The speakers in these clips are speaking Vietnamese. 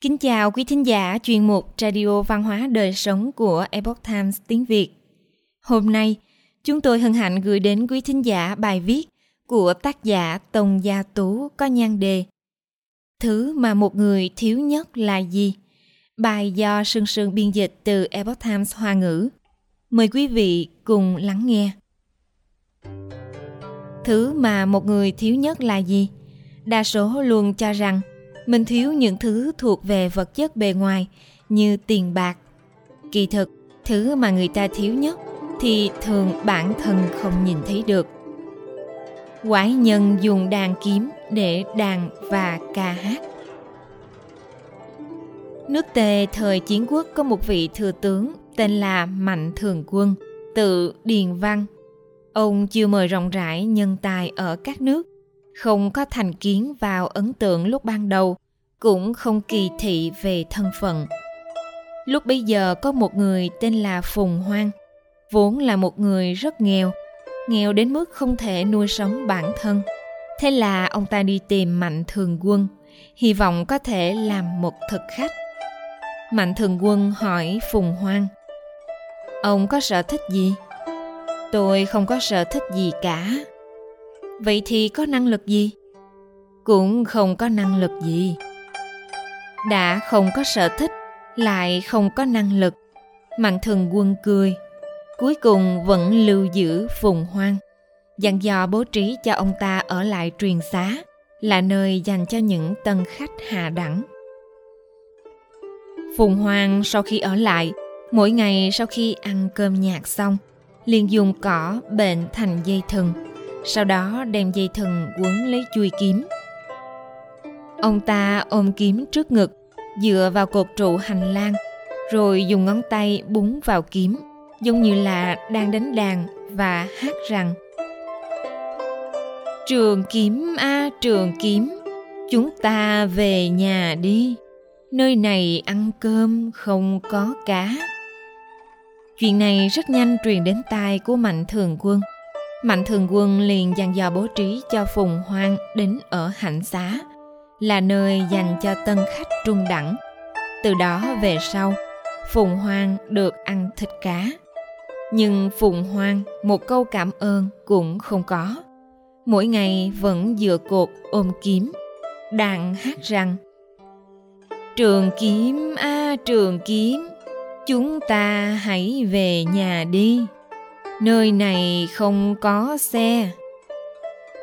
Kính chào quý thính giả chuyên mục Radio Văn hóa Đời Sống của Epoch Times tiếng Việt. Hôm nay, chúng tôi hân hạnh gửi đến quý thính giả bài viết của tác giả Tông Gia Tú có nhan đề Thứ mà một người thiếu nhất là gì? Bài do Sương Sương biên dịch từ Epoch Times Hoa ngữ. Mời quý vị cùng lắng nghe. Thứ mà một người thiếu nhất là gì? Đa số luôn cho rằng mình thiếu những thứ thuộc về vật chất bề ngoài như tiền bạc. Kỳ thực, thứ mà người ta thiếu nhất thì thường bản thân không nhìn thấy được. Quái nhân dùng đàn kiếm để đàn và ca hát. Nước Tề thời chiến quốc có một vị thừa tướng tên là Mạnh Thường Quân, tự Điền Văn. Ông chưa mời rộng rãi nhân tài ở các nước, không có thành kiến vào ấn tượng lúc ban đầu, cũng không kỳ thị về thân phận. Lúc bây giờ có một người tên là Phùng Hoang, vốn là một người rất nghèo, nghèo đến mức không thể nuôi sống bản thân. Thế là ông ta đi tìm Mạnh Thường Quân, hy vọng có thể làm một thực khách. Mạnh Thường Quân hỏi Phùng Hoang, Ông có sở thích gì? Tôi không có sở thích gì cả. Vậy thì có năng lực gì? Cũng không có năng lực gì. Đã không có sở thích, lại không có năng lực. Mạnh thường quân cười. Cuối cùng vẫn lưu giữ phùng hoang. Dặn dò bố trí cho ông ta ở lại truyền xá, là nơi dành cho những tân khách hạ đẳng. Phùng Hoang sau khi ở lại Mỗi ngày sau khi ăn cơm nhạt xong, liền dùng cỏ bệnh thành dây thừng, sau đó đem dây thừng quấn lấy chui kiếm. Ông ta ôm kiếm trước ngực, dựa vào cột trụ hành lang, rồi dùng ngón tay búng vào kiếm, giống như là đang đánh đàn và hát rằng Trường kiếm a trường kiếm, chúng ta về nhà đi. Nơi này ăn cơm không có cá. Chuyện này rất nhanh truyền đến tai của Mạnh Thường Quân. Mạnh Thường Quân liền dặn dò bố trí cho Phùng Hoang đến ở hạnh xá, là nơi dành cho tân khách trung đẳng. Từ đó về sau, Phùng Hoang được ăn thịt cá. Nhưng Phùng Hoang một câu cảm ơn cũng không có. Mỗi ngày vẫn dựa cột ôm kiếm, đàn hát rằng Trường kiếm a trường kiếm, chúng ta hãy về nhà đi nơi này không có xe.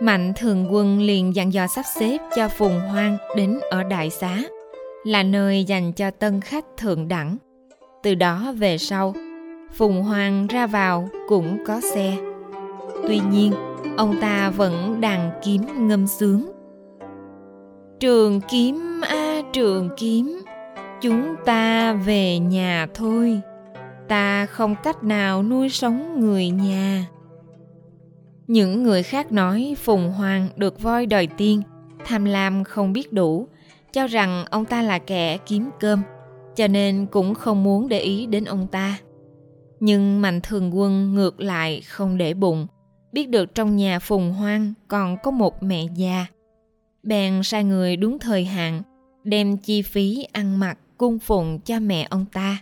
Mạnh thường quân liền dặn dò sắp xếp cho phùng hoang đến ở đại xá, là nơi dành cho tân khách thượng đẳng. Từ đó về sau, phùng hoang ra vào cũng có xe. Tuy nhiên, ông ta vẫn đàn kiếm ngâm sướng. Trường kiếm a trường kiếm, chúng ta về nhà thôi ta không cách nào nuôi sống người nhà. Những người khác nói phùng hoàng được voi đòi tiên, tham lam không biết đủ, cho rằng ông ta là kẻ kiếm cơm, cho nên cũng không muốn để ý đến ông ta. Nhưng mạnh thường quân ngược lại không để bụng, biết được trong nhà phùng hoang còn có một mẹ già. Bèn sai người đúng thời hạn, đem chi phí ăn mặc cung phụng cho mẹ ông ta.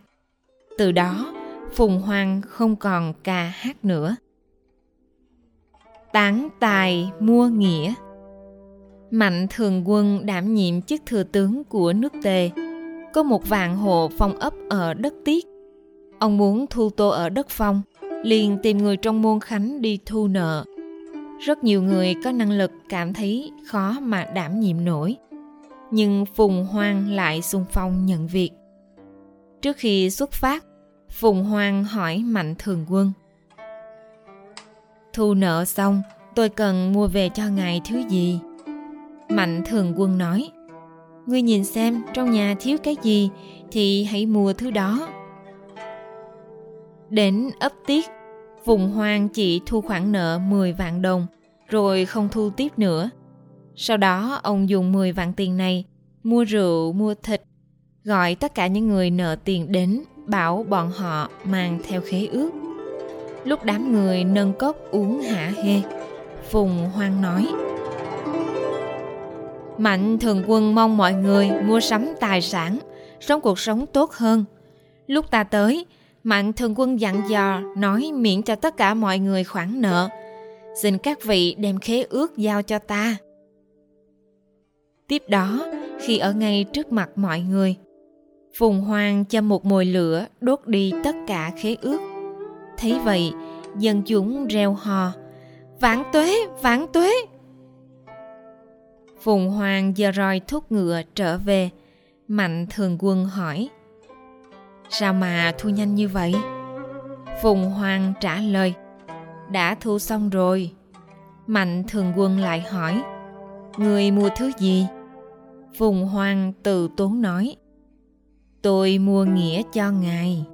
Từ đó, Phùng Hoàng không còn ca hát nữa. Tán tài mua nghĩa Mạnh thường quân đảm nhiệm chức thừa tướng của nước Tề. Có một vạn hộ phong ấp ở đất Tiết. Ông muốn thu tô ở đất phong, liền tìm người trong môn khánh đi thu nợ. Rất nhiều người có năng lực cảm thấy khó mà đảm nhiệm nổi nhưng Phùng Hoang lại xung phong nhận việc. Trước khi xuất phát, Phùng Hoang hỏi Mạnh Thường Quân. Thu nợ xong, tôi cần mua về cho ngài thứ gì? Mạnh Thường Quân nói, Ngươi nhìn xem trong nhà thiếu cái gì thì hãy mua thứ đó. Đến ấp tiết, Phùng Hoang chỉ thu khoản nợ 10 vạn đồng, rồi không thu tiếp nữa sau đó ông dùng 10 vạn tiền này mua rượu, mua thịt, gọi tất cả những người nợ tiền đến, bảo bọn họ mang theo khế ước. Lúc đám người nâng cốc uống hả hê, Phùng hoang nói Mạnh thường quân mong mọi người mua sắm tài sản, sống cuộc sống tốt hơn. Lúc ta tới, Mạnh thường quân dặn dò nói miễn cho tất cả mọi người khoản nợ. Xin các vị đem khế ước giao cho ta. Tiếp đó, khi ở ngay trước mặt mọi người, Phùng Hoàng cho một mồi lửa đốt đi tất cả khế ước. Thấy vậy, dân chúng reo hò, vãn tuế, vãn tuế. Phùng Hoàng giờ roi thúc ngựa trở về, Mạnh thường quân hỏi, Sao mà thu nhanh như vậy? Phùng Hoàng trả lời, Đã thu xong rồi. Mạnh thường quân lại hỏi, Người mua thứ gì? Phùng Hoàng từ tốn nói, Tôi mua nghĩa cho ngài.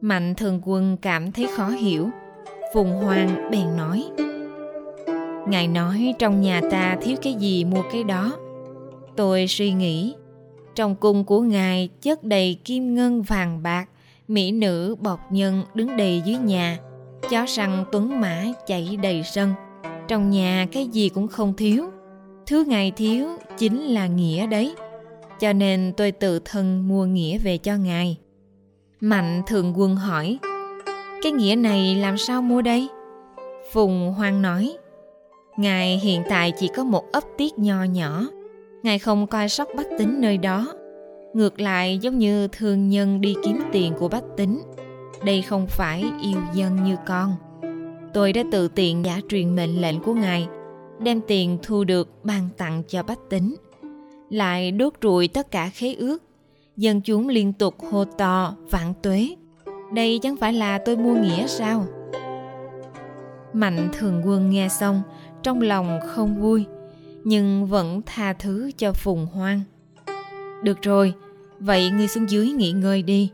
Mạnh thường quân cảm thấy khó hiểu. Phùng Hoàng bèn nói, Ngài nói trong nhà ta thiếu cái gì mua cái đó. Tôi suy nghĩ, trong cung của ngài chất đầy kim ngân vàng bạc, mỹ nữ bọc nhân đứng đầy dưới nhà, chó săn tuấn mã chạy đầy sân. Trong nhà cái gì cũng không thiếu. Thứ ngài thiếu chính là nghĩa đấy. Cho nên tôi tự thân mua nghĩa về cho ngài. Mạnh thường quân hỏi, cái nghĩa này làm sao mua đây? Phùng hoang nói, Ngài hiện tại chỉ có một ấp tiết nho nhỏ. Ngài không coi sóc bách tính nơi đó. Ngược lại giống như thương nhân đi kiếm tiền của bách tính. Đây không phải yêu dân như con. Tôi đã tự tiện giả truyền mệnh lệnh của Ngài, đem tiền thu được ban tặng cho bách tính. Lại đốt rụi tất cả khế ước. Dân chúng liên tục hô to, vạn tuế. Đây chẳng phải là tôi mua nghĩa sao? Mạnh thường quân nghe xong, trong lòng không vui nhưng vẫn tha thứ cho phùng hoang được rồi vậy ngươi xuống dưới nghỉ ngơi đi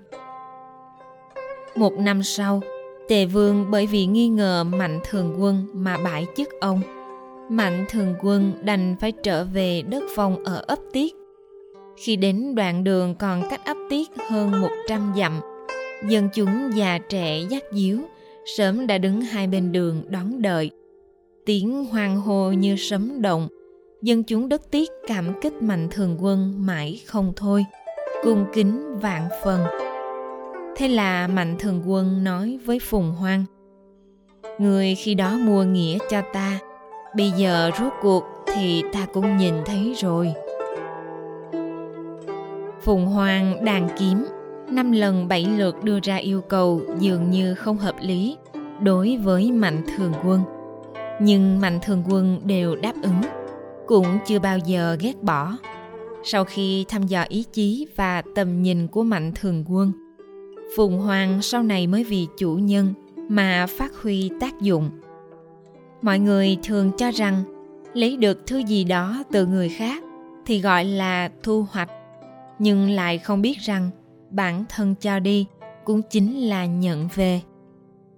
một năm sau tề vương bởi vì nghi ngờ mạnh thường quân mà bãi chức ông mạnh thường quân đành phải trở về đất phong ở ấp tiết. Khi đến đoạn đường còn cách ấp tiết hơn 100 dặm, dân chúng già trẻ dắt díu, sớm đã đứng hai bên đường đón đợi. Tiếng hoang hô như sấm động, dân chúng đất tiết cảm kích mạnh thường quân mãi không thôi, cung kính vạn phần. Thế là mạnh thường quân nói với phùng hoang, người khi đó mua nghĩa cho ta bây giờ rốt cuộc thì ta cũng nhìn thấy rồi. Phùng Hoàng đàn kiếm, năm lần bảy lượt đưa ra yêu cầu dường như không hợp lý đối với mạnh thường quân. Nhưng mạnh thường quân đều đáp ứng, cũng chưa bao giờ ghét bỏ. Sau khi thăm dò ý chí và tầm nhìn của mạnh thường quân, phùng hoàng sau này mới vì chủ nhân mà phát huy tác dụng mọi người thường cho rằng lấy được thứ gì đó từ người khác thì gọi là thu hoạch. Nhưng lại không biết rằng bản thân cho đi cũng chính là nhận về.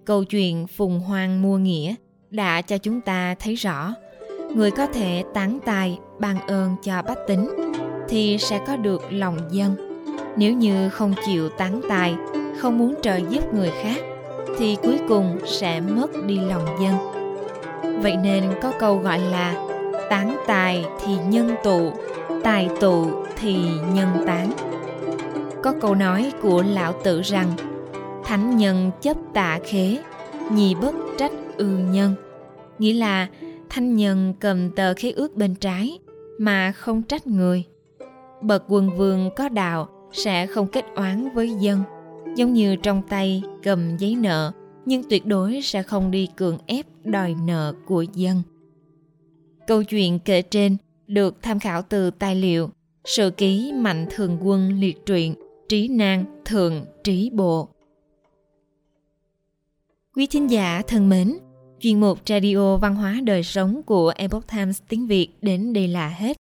Câu chuyện phùng hoàng mua nghĩa đã cho chúng ta thấy rõ. Người có thể tán tài ban ơn cho bách tính thì sẽ có được lòng dân. Nếu như không chịu tán tài, không muốn trợ giúp người khác thì cuối cùng sẽ mất đi lòng dân vậy nên có câu gọi là tán tài thì nhân tụ, tài tụ thì nhân tán. Có câu nói của lão tử rằng, thánh nhân chấp tạ khế, nhì bất trách ư nhân. Nghĩa là thanh nhân cầm tờ khế ước bên trái mà không trách người. Bậc quân vương có đạo sẽ không kết oán với dân, giống như trong tay cầm giấy nợ nhưng tuyệt đối sẽ không đi cường ép đòi nợ của dân câu chuyện kể trên được tham khảo từ tài liệu sự ký mạnh thường quân liệt truyện trí nan thường trí bộ quý thính giả thân mến chuyên mục Radio Văn hóa Đời Sống của Epoch Times tiếng Việt đến đây là hết.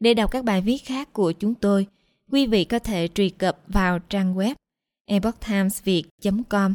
Để đọc các bài viết khác của chúng tôi, quý vị có thể truy cập vào trang web epochtimesviet.com.